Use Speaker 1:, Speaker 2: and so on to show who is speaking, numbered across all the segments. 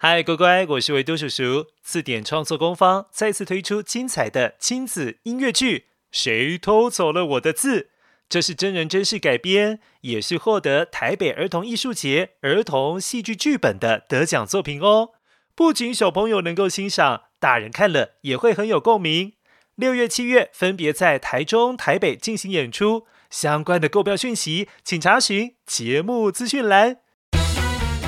Speaker 1: 嗨，乖乖，我是维多叔叔。字典创作工坊再次推出精彩的亲子音乐剧《谁偷走了我的字》，这是真人真事改编，也是获得台北儿童艺术节儿童戏剧剧本的得奖作品哦。不仅小朋友能够欣赏，大人看了也会很有共鸣。六月、七月分别在台中、台北进行演出，相关的购票讯息请查询节目资讯栏。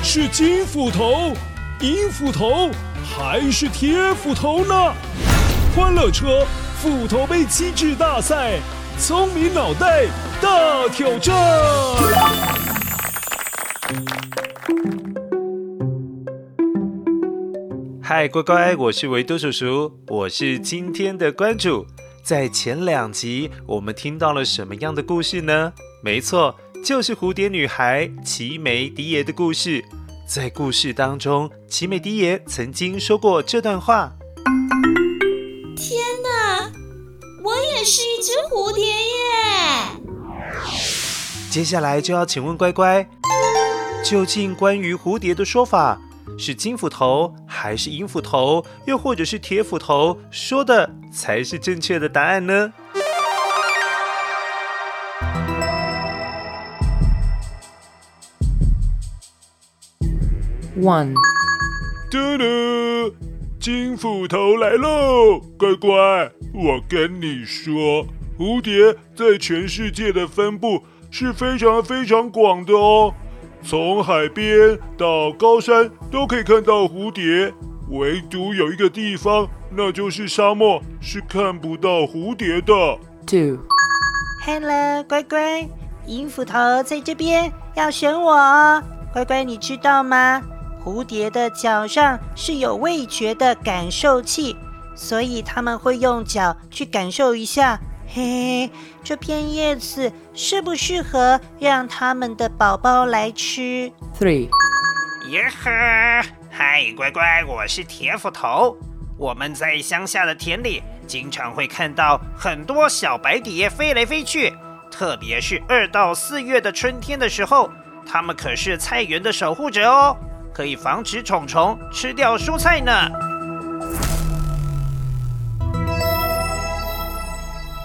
Speaker 2: 是金斧头。银斧头还是铁斧头呢？欢乐车斧头杯机制大赛，聪明脑袋大挑战。
Speaker 1: 嗨，乖乖，我是维多叔叔，我是今天的关主。在前两集，我们听到了什么样的故事呢？没错，就是蝴蝶女孩奇梅迪耶的故事。在故事当中，奇美迪耶曾经说过这段话：“
Speaker 3: 天哪，我也是一只蝴蝶耶！”
Speaker 1: 接下来就要请问乖乖，究竟关于蝴蝶的说法是金斧头还是银斧头，又或者是铁斧头说的才是正确的答案呢
Speaker 2: ？One，嘟嘟，金斧头来喽！乖乖，我跟你说，蝴蝶在全世界的分布是非常非常广的哦。从海边到高山都可以看到蝴蝶，唯独有一个地方，那就是沙漠，是看不到蝴蝶的。
Speaker 4: Two，Hello，乖乖，银斧头在这边，要选我哦。乖乖，你知道吗？蝴蝶的脚上是有味觉的感受器，所以他们会用脚去感受一下，嘿嘿，这片叶子适不适合让他们的宝宝来吃
Speaker 5: ？Three，
Speaker 6: 耶呵，嗨，乖乖，我是铁斧头。我们在乡下的田里，经常会看到很多小白蝶飞来飞去，特别是二到四月的春天的时候，它们可是菜园的守护者哦。可以防止虫虫吃掉蔬菜呢。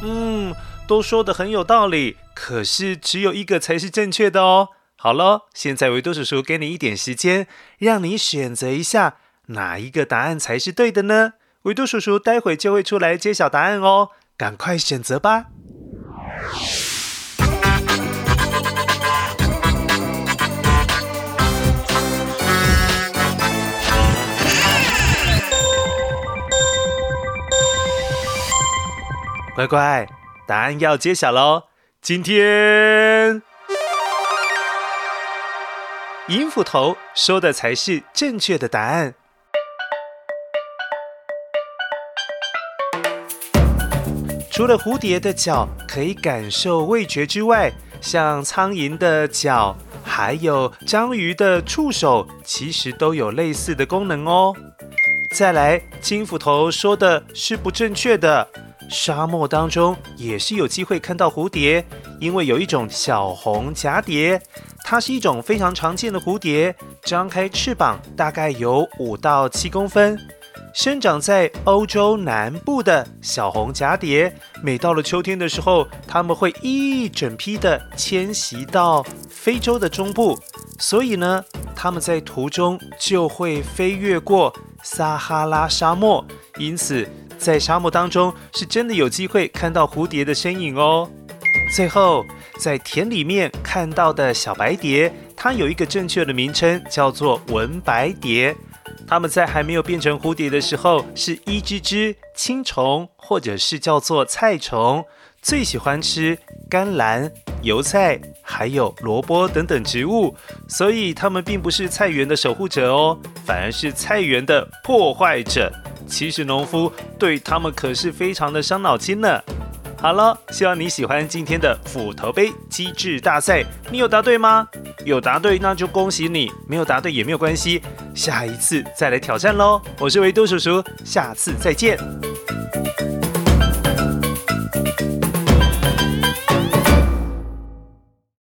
Speaker 1: 嗯，都说得很有道理，可是只有一个才是正确的哦。好了，现在维多叔叔给你一点时间，让你选择一下哪一个答案才是对的呢？维多叔叔待会就会出来揭晓答案哦，赶快选择吧。乖乖，答案要揭晓喽！今天，银斧头说的才是正确的答案。除了蝴蝶的脚可以感受味觉之外，像苍蝇的脚，还有章鱼的触手，其实都有类似的功能哦。再来，金斧头说的是不正确的。沙漠当中也是有机会看到蝴蝶，因为有一种小红蛱蝶，它是一种非常常见的蝴蝶，张开翅膀大概有五到七公分，生长在欧洲南部的小红蛱蝶，每到了秋天的时候，它们会一整批的迁徙到非洲的中部，所以呢，它们在途中就会飞越过撒哈拉沙漠，因此。在沙漠当中，是真的有机会看到蝴蝶的身影哦。最后，在田里面看到的小白蝶，它有一个正确的名称，叫做文白蝶。它们在还没有变成蝴蝶的时候，是一只只青虫，或者是叫做菜虫，最喜欢吃甘蓝、油菜，还有萝卜等等植物，所以它们并不是菜园的守护者哦，反而是菜园的破坏者。其实农夫对他们可是非常的伤脑筋呢。好了，希望你喜欢今天的斧头杯机智大赛。你有答对吗？有答对那就恭喜你，没有答对也没有关系，下一次再来挑战喽。我是维多叔叔，下次再见。